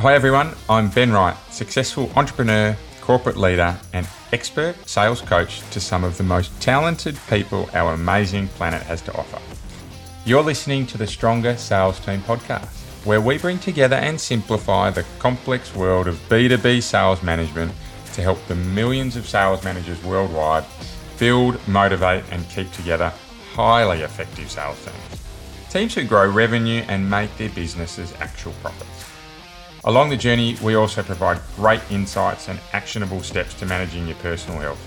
Hi everyone, I'm Ben Wright, successful entrepreneur, corporate leader, and expert sales coach to some of the most talented people our amazing planet has to offer. You're listening to the Stronger Sales Team podcast, where we bring together and simplify the complex world of B2B sales management to help the millions of sales managers worldwide build, motivate, and keep together highly effective sales teams. Teams who grow revenue and make their businesses actual profits. Along the journey, we also provide great insights and actionable steps to managing your personal health.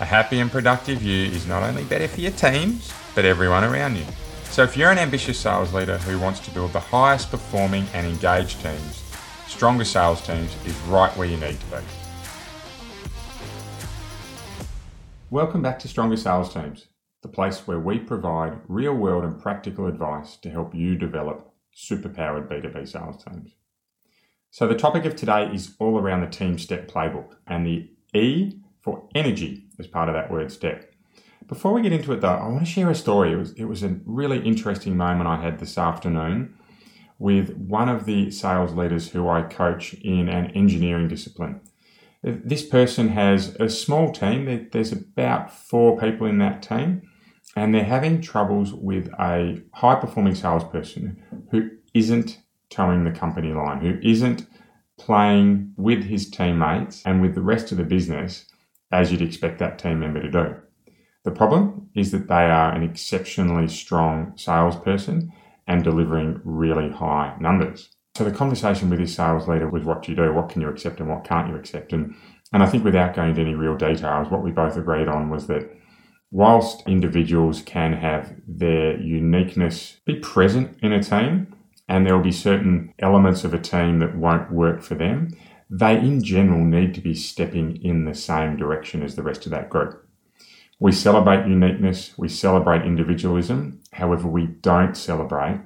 A happy and productive you is not only better for your teams, but everyone around you. So if you're an ambitious sales leader who wants to build the highest performing and engaged teams, Stronger Sales Teams is right where you need to be. Welcome back to Stronger Sales Teams, the place where we provide real world and practical advice to help you develop superpowered B2B sales teams. So, the topic of today is all around the team step playbook and the E for energy as part of that word step. Before we get into it though, I want to share a story. It was, it was a really interesting moment I had this afternoon with one of the sales leaders who I coach in an engineering discipline. This person has a small team, there's about four people in that team, and they're having troubles with a high performing salesperson who isn't toeing the company line, who isn't playing with his teammates and with the rest of the business as you'd expect that team member to do. The problem is that they are an exceptionally strong salesperson and delivering really high numbers. So the conversation with his sales leader was what do you do? What can you accept and what can't you accept? And, and I think without going into any real details, what we both agreed on was that whilst individuals can have their uniqueness be present in a team, and there will be certain elements of a team that won't work for them, they in general need to be stepping in the same direction as the rest of that group. We celebrate uniqueness, we celebrate individualism, however, we don't celebrate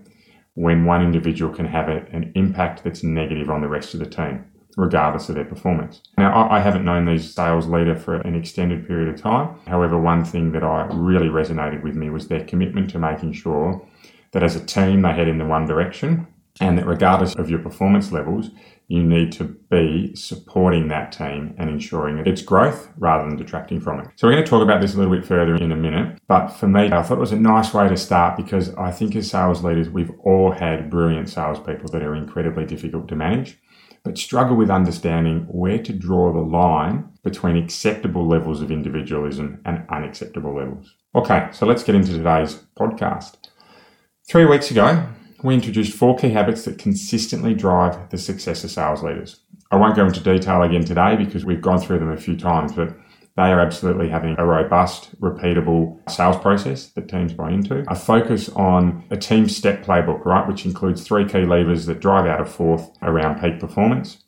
when one individual can have a, an impact that's negative on the rest of the team, regardless of their performance. Now, I, I haven't known these sales leader for an extended period of time. However, one thing that I really resonated with me was their commitment to making sure that as a team they head in the one direction and that regardless of your performance levels, you need to be supporting that team and ensuring that its growth rather than detracting from it. So we're going to talk about this a little bit further in a minute. But for me, I thought it was a nice way to start because I think as sales leaders, we've all had brilliant salespeople that are incredibly difficult to manage, but struggle with understanding where to draw the line between acceptable levels of individualism and unacceptable levels. Okay, so let's get into today's podcast. Three weeks ago, we introduced four key habits that consistently drive the success of sales leaders. I won't go into detail again today because we've gone through them a few times, but they are absolutely having a robust, repeatable sales process that teams buy into. A focus on a team step playbook, right, which includes three key levers that drive out of fourth around peak performance.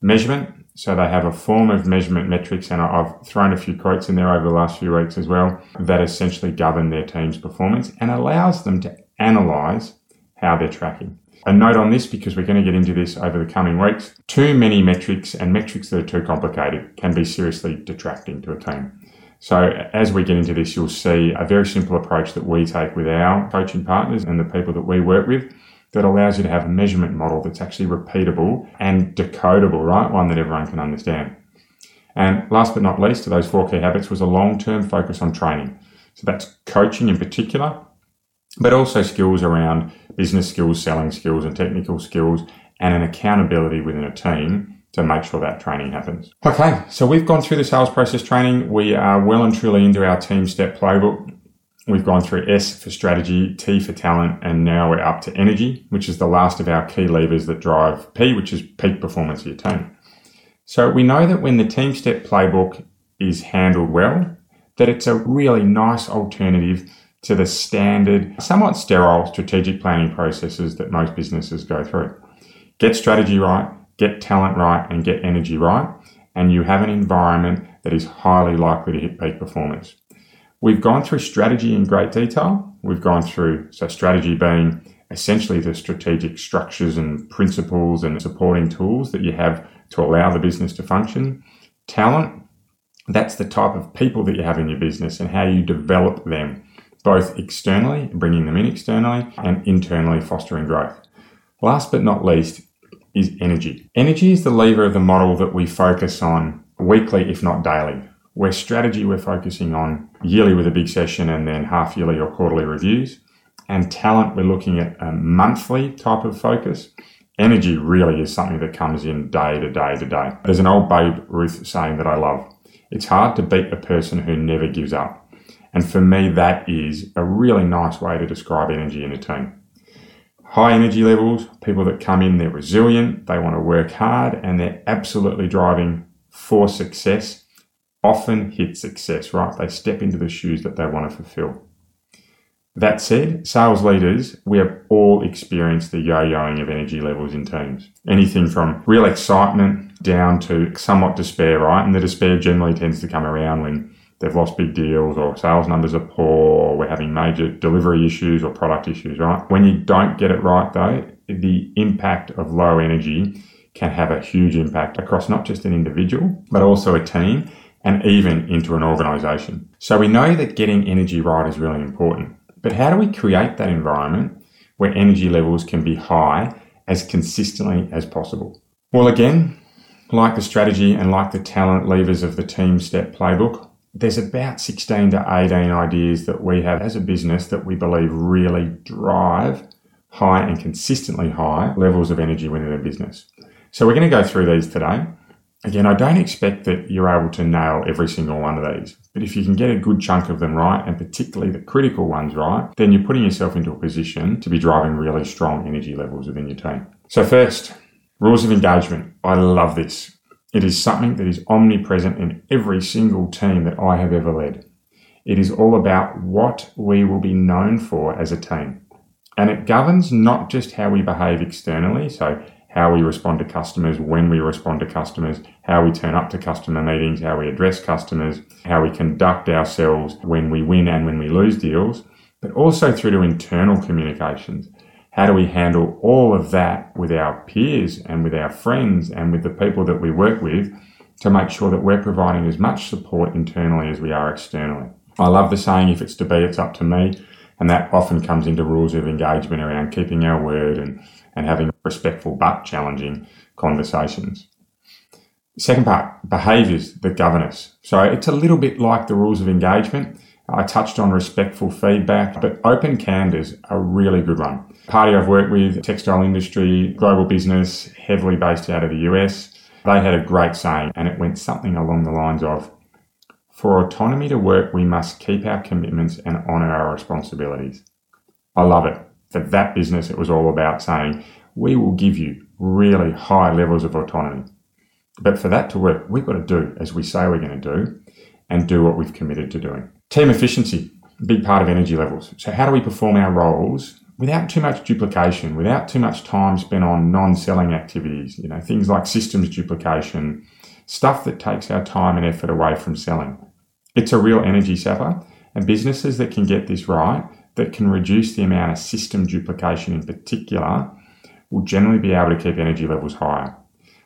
Measurement, so they have a form of measurement metrics, and I've thrown a few quotes in there over the last few weeks as well, that essentially govern their team's performance and allows them to analyze how they're tracking. A note on this because we're going to get into this over the coming weeks. Too many metrics and metrics that are too complicated can be seriously detracting to a team. So as we get into this, you'll see a very simple approach that we take with our coaching partners and the people that we work with that allows you to have a measurement model that's actually repeatable and decodable, right? One that everyone can understand. And last but not least, to those four key habits was a long-term focus on training. So that's coaching in particular, but also skills around business skills, selling skills, and technical skills, and an accountability within a team to make sure that training happens. Okay, so we've gone through the sales process training. We are well and truly into our team step playbook. We've gone through S for strategy, T for talent, and now we're up to energy, which is the last of our key levers that drive P, which is peak performance of your team. So we know that when the team step playbook is handled well, that it's a really nice alternative to the standard, somewhat sterile strategic planning processes that most businesses go through. Get strategy right, get talent right, and get energy right, and you have an environment that is highly likely to hit peak performance. We've gone through strategy in great detail. We've gone through, so strategy being essentially the strategic structures and principles and supporting tools that you have to allow the business to function. Talent, that's the type of people that you have in your business and how you develop them both externally, bringing them in externally, and internally fostering growth. Last but not least, is energy. Energy is the lever of the model that we focus on weekly, if not daily. Where strategy, we're focusing on yearly with a big session and then half yearly or quarterly reviews. And talent, we're looking at a monthly type of focus. Energy really is something that comes in day to day to day. There's an old Babe Ruth saying that I love. It's hard to beat a person who never gives up. And for me, that is a really nice way to describe energy in a team. High energy levels, people that come in, they're resilient, they want to work hard, and they're absolutely driving for success, often hit success, right? They step into the shoes that they want to fulfill. That said, sales leaders, we have all experienced the yo-yoing of energy levels in teams. Anything from real excitement down to somewhat despair, right? And the despair generally tends to come around when they've lost big deals or sales numbers are poor or we're having major delivery issues or product issues, right? When you don't get it right though, the impact of low energy can have a huge impact across not just an individual, but also a team and even into an organization. So we know that getting energy right is really important. But how do we create that environment where energy levels can be high as consistently as possible? Well, again, like the strategy and like the talent levers of the team step playbook, there's about 16 to 18 ideas that we have as a business that we believe really drive high and consistently high levels of energy within a business. So we're going to go through these today. Again, I don't expect that you're able to nail every single one of these, but if you can get a good chunk of them right, and particularly the critical ones right, then you're putting yourself into a position to be driving really strong energy levels within your team. So, first, rules of engagement. I love this. It is something that is omnipresent in every single team that I have ever led. It is all about what we will be known for as a team. And it governs not just how we behave externally, so how we respond to customers, when we respond to customers, how we turn up to customer meetings, how we address customers, how we conduct ourselves when we win and when we lose deals, but also through to internal communications. How do we handle all of that with our peers and with our friends and with the people that we work with to make sure that we're providing as much support internally as we are externally? I love the saying, if it's to be, it's up to me. And that often comes into rules of engagement around keeping our word and and having respectful but challenging conversations. Second part, behaviours that govern us. So it's a little bit like the rules of engagement. I touched on respectful feedback, but open candors are a really good one. Party I've worked with, textile industry, global business, heavily based out of the US, they had a great saying, and it went something along the lines of For autonomy to work, we must keep our commitments and honour our responsibilities. I love it for that business, it was all about saying, we will give you really high levels of autonomy. But for that to work, we've got to do as we say we're going to do and do what we've committed to doing. Team efficiency, big part of energy levels. So, how do we perform our roles without too much duplication, without too much time spent on non selling activities? You know, things like systems duplication, stuff that takes our time and effort away from selling. It's a real energy sapper, and businesses that can get this right that can reduce the amount of system duplication in particular will generally be able to keep energy levels higher.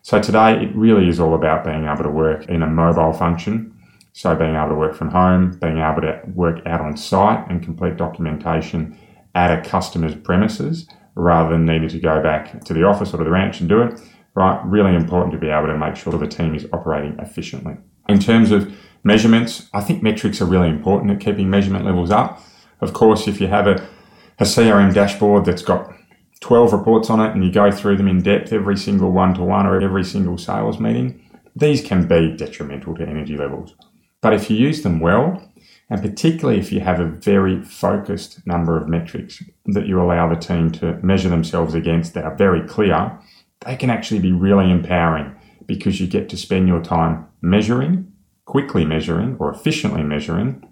So today it really is all about being able to work in a mobile function. So being able to work from home, being able to work out on site and complete documentation at a customer's premises rather than needing to go back to the office or to the ranch and do it. Right, really important to be able to make sure the team is operating efficiently. In terms of measurements, I think metrics are really important at keeping measurement levels up. Of course, if you have a, a CRM dashboard that's got 12 reports on it and you go through them in depth every single one to one or every single sales meeting, these can be detrimental to energy levels. But if you use them well, and particularly if you have a very focused number of metrics that you allow the team to measure themselves against that are very clear, they can actually be really empowering because you get to spend your time measuring, quickly measuring, or efficiently measuring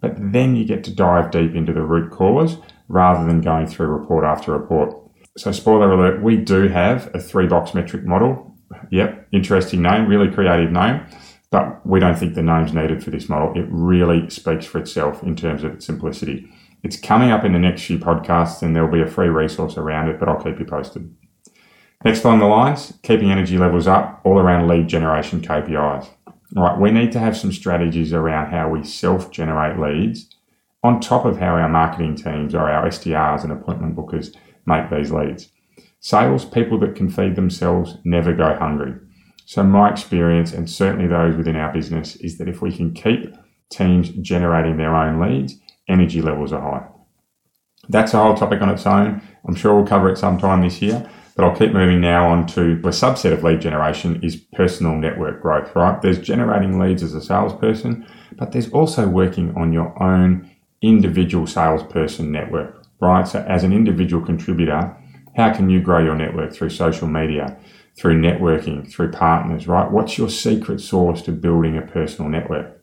but then you get to dive deep into the root cause rather than going through report after report. So, spoiler alert, we do have a three box metric model. Yep, interesting name, really creative name, but we don't think the name's needed for this model. It really speaks for itself in terms of its simplicity. It's coming up in the next few podcasts and there'll be a free resource around it, but I'll keep you posted. Next along the lines, keeping energy levels up all around lead generation KPIs right, we need to have some strategies around how we self generate leads on top of how our marketing teams or our SDRs and appointment bookers make these leads. Sales people that can feed themselves never go hungry. So, my experience, and certainly those within our business, is that if we can keep teams generating their own leads, energy levels are high. That's a whole topic on its own. I'm sure we'll cover it sometime this year, but I'll keep moving now on to a subset of lead generation is personal network growth, right? There's generating leads as a salesperson, but there's also working on your own individual salesperson network, right? So as an individual contributor, how can you grow your network through social media, through networking, through partners, right? What's your secret sauce to building a personal network?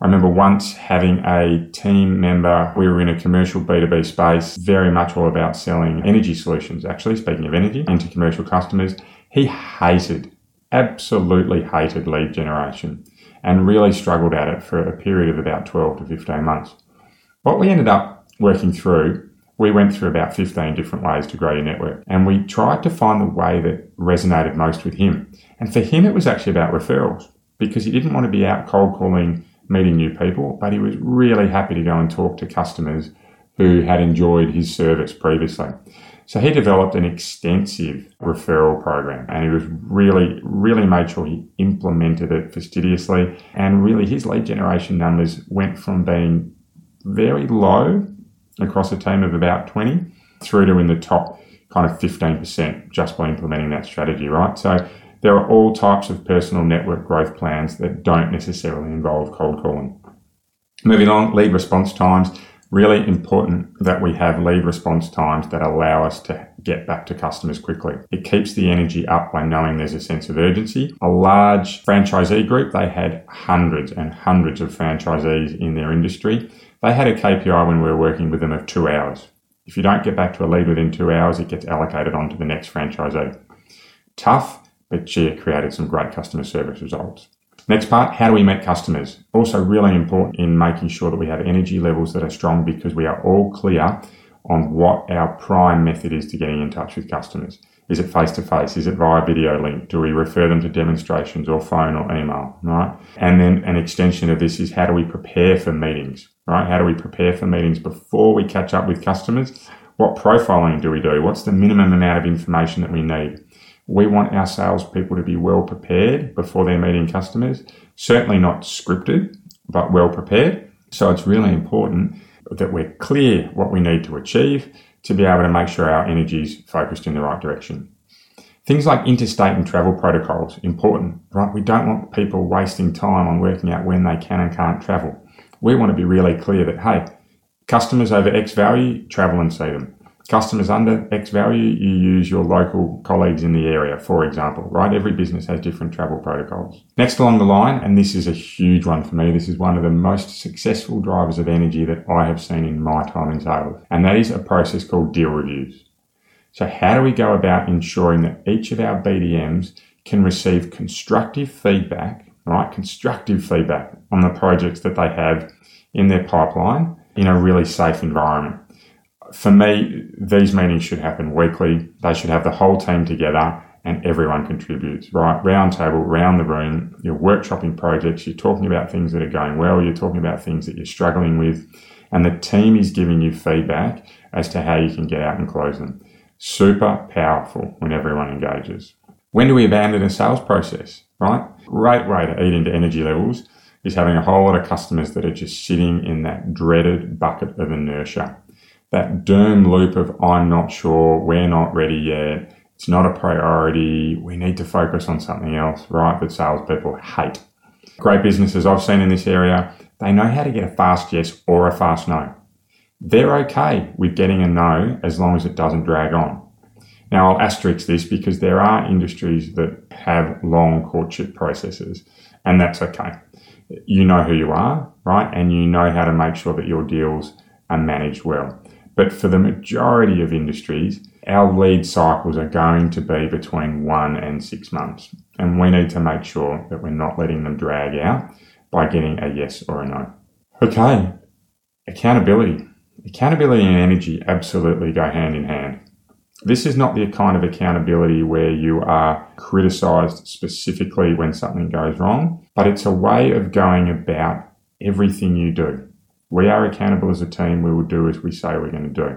I remember once having a team member, we were in a commercial B2B space, very much all about selling energy solutions, actually, speaking of energy, into commercial customers. He hated, absolutely hated lead generation and really struggled at it for a period of about 12 to 15 months. What we ended up working through, we went through about 15 different ways to grow your network and we tried to find the way that resonated most with him. And for him, it was actually about referrals because he didn't want to be out cold calling meeting new people, but he was really happy to go and talk to customers who had enjoyed his service previously. So he developed an extensive referral program and he was really, really made sure he implemented it fastidiously. And really, his lead generation numbers went from being very low across a team of about 20 through to in the top kind of 15% just by implementing that strategy, right? So there are all types of personal network growth plans that don't necessarily involve cold calling. Moving on, lead response times. Really important that we have lead response times that allow us to get back to customers quickly. It keeps the energy up by knowing there's a sense of urgency. A large franchisee group, they had hundreds and hundreds of franchisees in their industry. They had a KPI when we were working with them of two hours. If you don't get back to a lead within two hours, it gets allocated on to the next franchisee. Tough, but it created some great customer service results. Next part, how do we meet customers? Also really important in making sure that we have energy levels that are strong because we are all clear on what our prime method is to getting in touch with customers. Is it face to face? Is it via video link? Do we refer them to demonstrations or phone or email? Right. And then an extension of this is how do we prepare for meetings? Right. How do we prepare for meetings before we catch up with customers? What profiling do we do? What's the minimum amount of information that we need? We want our salespeople to be well prepared before they're meeting customers. Certainly not scripted, but well prepared. So it's really important that we're clear what we need to achieve to be able to make sure our energy is focused in the right direction. Things like interstate and travel protocols, important, right? We don't want people wasting time on working out when they can and can't travel. We want to be really clear that, hey, customers over X value, travel and see them customers under X value, you use your local colleagues in the area, for example, right? Every business has different travel protocols. Next along the line, and this is a huge one for me, this is one of the most successful drivers of energy that I have seen in my time in sales, and that is a process called deal reviews. So, how do we go about ensuring that each of our BDMs can receive constructive feedback, right? Constructive feedback on the projects that they have in their pipeline in a really safe environment for me, these meetings should happen weekly. They should have the whole team together and everyone contributes, right? Round table, round the room. You're workshopping projects. You're talking about things that are going well. You're talking about things that you're struggling with. And the team is giving you feedback as to how you can get out and close them. Super powerful when everyone engages. When do we abandon a sales process, right? Great way to eat into energy levels is having a whole lot of customers that are just sitting in that dreaded bucket of inertia that doom loop of I'm not sure, we're not ready yet, it's not a priority, we need to focus on something else, right? That salespeople hate. Great businesses I've seen in this area, they know how to get a fast yes or a fast no. They're okay with getting a no as long as it doesn't drag on. Now, I'll asterisk this because there are industries that have long courtship processes, and that's okay. You know who you are, right? And you know how to make sure that your deals are managed well. But for the majority of industries, our lead cycles are going to be between one and six months. And we need to make sure that we're not letting them drag out by getting a yes or a no. Okay, accountability. Accountability and energy absolutely go hand in hand. This is not the kind of accountability where you are criticized specifically when something goes wrong, but it's a way of going about everything you do. We are accountable as a team. We will do as we say we're going to do.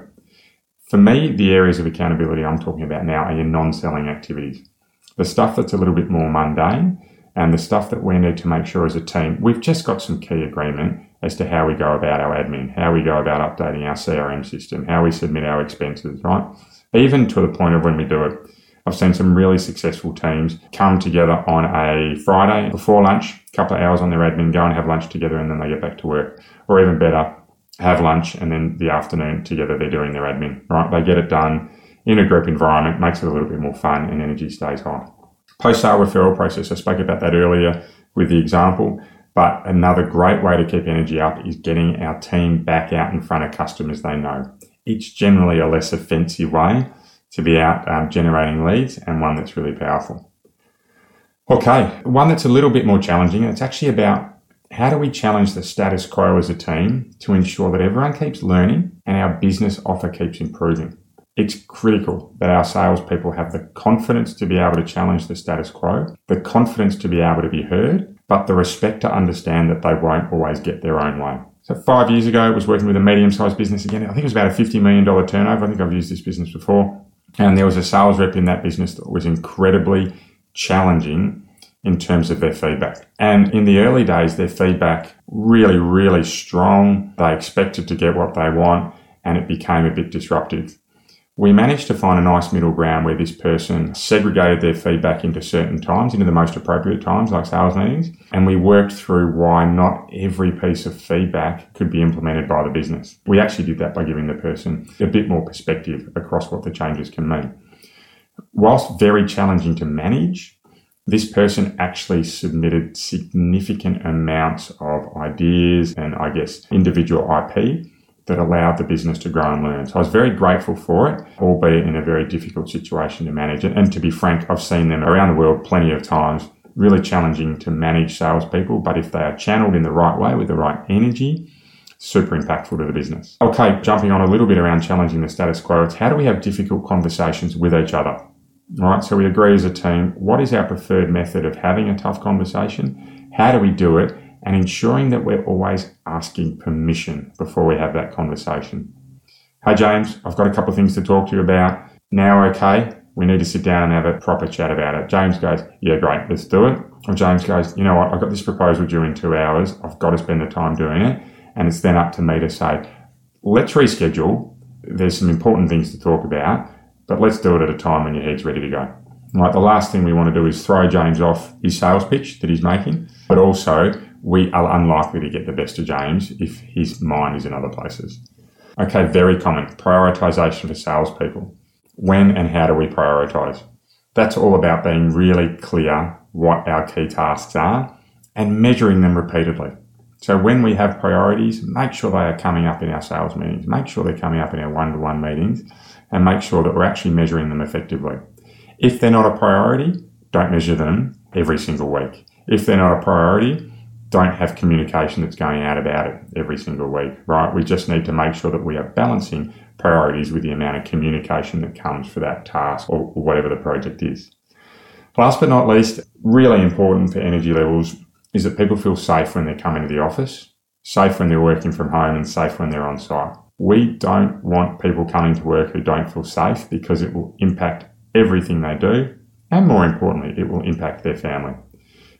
For me, the areas of accountability I'm talking about now are your non selling activities. The stuff that's a little bit more mundane and the stuff that we need to make sure as a team, we've just got some key agreement as to how we go about our admin, how we go about updating our CRM system, how we submit our expenses, right? Even to the point of when we do it. I've seen some really successful teams come together on a Friday before lunch, a couple of hours on their admin, go and have lunch together, and then they get back to work. Or even better, have lunch and then the afternoon together they're doing their admin, right? They get it done in a group environment, makes it a little bit more fun, and energy stays high. Post sale referral process, I spoke about that earlier with the example. But another great way to keep energy up is getting our team back out in front of customers they know. It's generally a less offensive way to be out um, generating leads and one that's really powerful. Okay, one that's a little bit more challenging. It's actually about how do we challenge the status quo as a team to ensure that everyone keeps learning and our business offer keeps improving. It's critical that our salespeople have the confidence to be able to challenge the status quo, the confidence to be able to be heard, but the respect to understand that they won't always get their own way. So five years ago, I was working with a medium-sized business again. I think it was about a $50 million turnover. I think I've used this business before. And there was a sales rep in that business that was incredibly challenging in terms of their feedback. And in the early days, their feedback really, really strong. They expected to get what they want and it became a bit disruptive. We managed to find a nice middle ground where this person segregated their feedback into certain times, into the most appropriate times, like sales meetings, and we worked through why not every piece of feedback could be implemented by the business. We actually did that by giving the person a bit more perspective across what the changes can mean. Whilst very challenging to manage, this person actually submitted significant amounts of ideas and I guess individual IP that allowed the business to grow and learn. So I was very grateful for it, albeit in a very difficult situation to manage. And to be frank, I've seen them around the world plenty of times, really challenging to manage salespeople. But if they are channeled in the right way with the right energy, super impactful to the business. Okay, jumping on a little bit around challenging the status quo, it's how do we have difficult conversations with each other? All right, so we agree as a team what is our preferred method of having a tough conversation? How do we do it? And ensuring that we're always asking permission before we have that conversation. Hey, James, I've got a couple of things to talk to you about. Now, okay, we need to sit down and have a proper chat about it. James goes, Yeah, great, let's do it. Or James goes, You know what, I've got this proposal due in two hours. I've got to spend the time doing it. And it's then up to me to say, Let's reschedule. There's some important things to talk about but let's do it at a time when your head's ready to go. Right, the last thing we want to do is throw James off his sales pitch that he's making, but also we are unlikely to get the best of James if his mind is in other places. Okay, very common. Prioritization for salespeople. When and how do we prioritize? That's all about being really clear what our key tasks are and measuring them repeatedly. So when we have priorities, make sure they are coming up in our sales meetings, make sure they're coming up in our one to one meetings, and make sure that we're actually measuring them effectively. If they're not a priority, don't measure them every single week. If they're not a priority, don't have communication that's going out about it every single week, right? We just need to make sure that we are balancing priorities with the amount of communication that comes for that task or whatever the project is. Last but not least, really important for energy levels is that people feel safe when they come into the office, safe when they're working from home, and safe when they're on site. We don't want people coming to work who don't feel safe because it will impact everything they do. And more importantly, it will impact their family.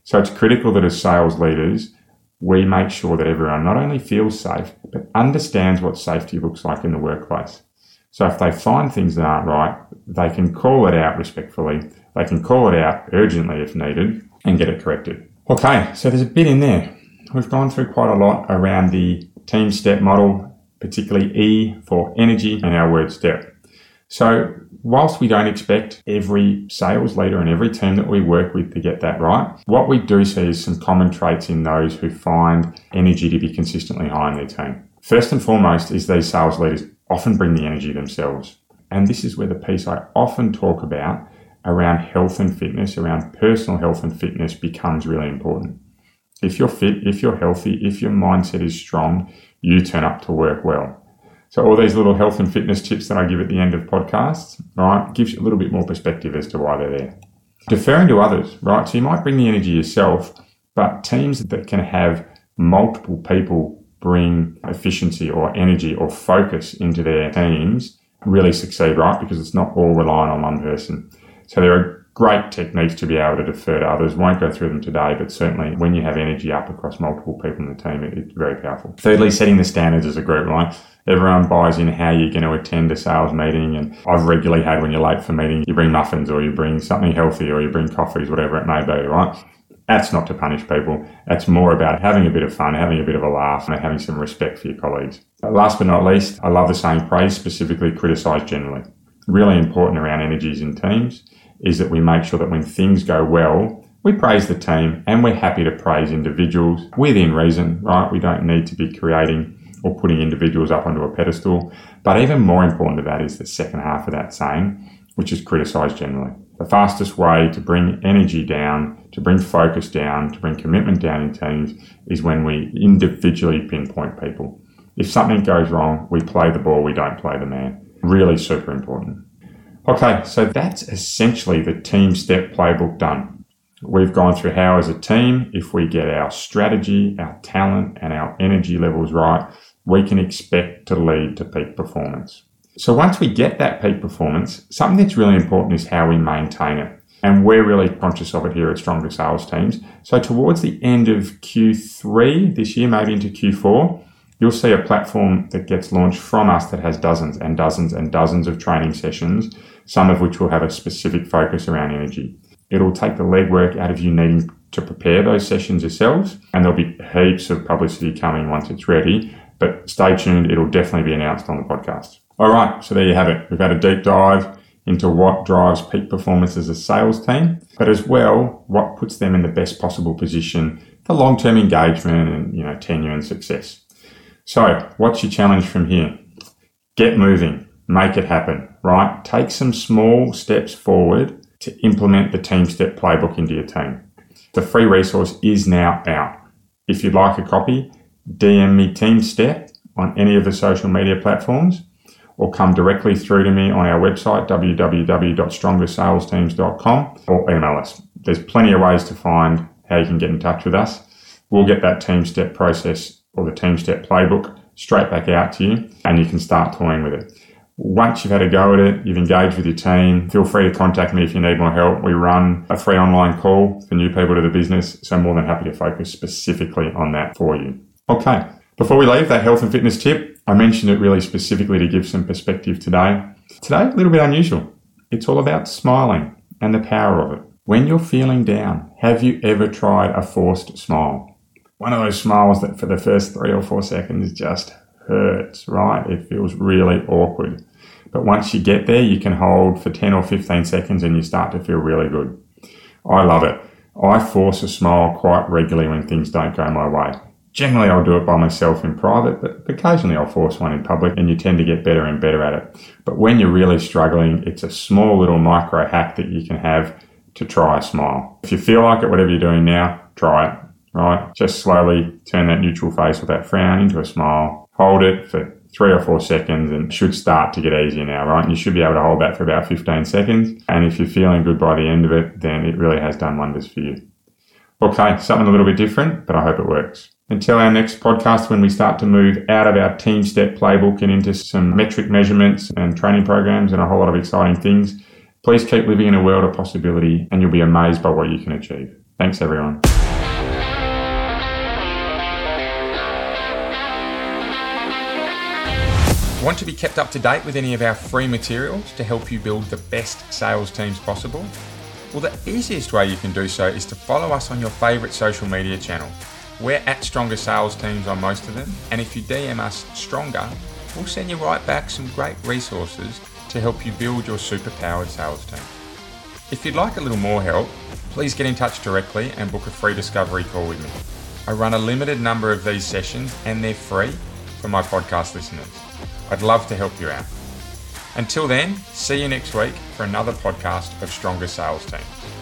So it's critical that as sales leaders, we make sure that everyone not only feels safe, but understands what safety looks like in the workplace. So if they find things that aren't right, they can call it out respectfully. They can call it out urgently if needed and get it corrected. Okay, so there's a bit in there. We've gone through quite a lot around the team step model particularly E for energy and our word step. So whilst we don't expect every sales leader and every team that we work with to get that right, what we do see is some common traits in those who find energy to be consistently high in their team. First and foremost is these sales leaders often bring the energy themselves. And this is where the piece I often talk about around health and fitness, around personal health and fitness becomes really important. If you're fit, if you're healthy, if your mindset is strong, you turn up to work well. So all these little health and fitness tips that I give at the end of podcasts, right, gives you a little bit more perspective as to why they're there. Deferring to others, right? So you might bring the energy yourself, but teams that can have multiple people bring efficiency or energy or focus into their teams really succeed, right? Because it's not all relying on one person. So there are great techniques to be able to defer to others. Won't go through them today, but certainly when you have energy up across multiple people in the team, it's very powerful. Thirdly, setting the standards as a group, right? Everyone buys in how you're going to attend a sales meeting. And I've regularly had when you're late for meeting, you bring muffins or you bring something healthy or you bring coffees, whatever it may be, right? That's not to punish people. That's more about having a bit of fun, having a bit of a laugh, and having some respect for your colleagues. Last but not least, I love the saying praise, specifically criticize generally. Really important around energies in teams is that we make sure that when things go well, we praise the team and we're happy to praise individuals within reason, right? We don't need to be creating or putting individuals up onto a pedestal. But even more important to that is the second half of that saying, which is criticised generally. The fastest way to bring energy down, to bring focus down, to bring commitment down in teams is when we individually pinpoint people. If something goes wrong, we play the ball, we don't play the man. Really super important. Okay, so that's essentially the team step playbook done. We've gone through how, as a team, if we get our strategy, our talent, and our energy levels right, we can expect to lead to peak performance. So once we get that peak performance, something that's really important is how we maintain it. And we're really conscious of it here at Stronger Sales Teams. So towards the end of Q3 this year, maybe into Q4, you'll see a platform that gets launched from us that has dozens and dozens and dozens of training sessions, some of which will have a specific focus around energy. It'll take the legwork out of you needing to prepare those sessions yourselves, and there'll be heaps of publicity coming once it's ready. But stay tuned, it'll definitely be announced on the podcast. All right, so there you have it. We've had a deep dive into what drives peak performance as a sales team, but as well, what puts them in the best possible position for long-term engagement and you know tenure and success. So, what's your challenge from here? Get moving, make it happen, right? Take some small steps forward to implement the team step playbook into your team. The free resource is now out. If you'd like a copy, DM me Team Step on any of the social media platforms or come directly through to me on our website, www.strongersalesteams.com, or email us. There's plenty of ways to find how you can get in touch with us. We'll get that team step process or the team step playbook straight back out to you, and you can start toying with it. Once you've had a go at it, you've engaged with your team, feel free to contact me if you need more help. We run a free online call for new people to the business, so I'm more than happy to focus specifically on that for you. Okay, before we leave, that health and fitness tip, I mentioned it really specifically to give some perspective today. Today, a little bit unusual. It's all about smiling and the power of it. When you're feeling down, have you ever tried a forced smile? One of those smiles that for the first three or four seconds just hurts, right? It feels really awkward. But once you get there, you can hold for 10 or 15 seconds and you start to feel really good. I love it. I force a smile quite regularly when things don't go my way. Generally, I'll do it by myself in private, but occasionally I'll force one in public and you tend to get better and better at it. But when you're really struggling, it's a small little micro hack that you can have to try a smile. If you feel like it, whatever you're doing now, try it, right? Just slowly turn that neutral face or that frown into a smile. Hold it for three or four seconds and should start to get easier now, right? And you should be able to hold that for about 15 seconds. And if you're feeling good by the end of it, then it really has done wonders for you. Okay, something a little bit different, but I hope it works. Until our next podcast, when we start to move out of our team step playbook and into some metric measurements and training programs and a whole lot of exciting things, please keep living in a world of possibility and you'll be amazed by what you can achieve. Thanks, everyone. Want to be kept up to date with any of our free materials to help you build the best sales teams possible? Well, the easiest way you can do so is to follow us on your favourite social media channel. We're at Stronger Sales Teams on most of them, and if you DM us Stronger, we'll send you right back some great resources to help you build your superpowered sales team. If you'd like a little more help, please get in touch directly and book a free discovery call with me. I run a limited number of these sessions and they're free for my podcast listeners. I'd love to help you out. Until then, see you next week for another podcast of Stronger Sales Teams.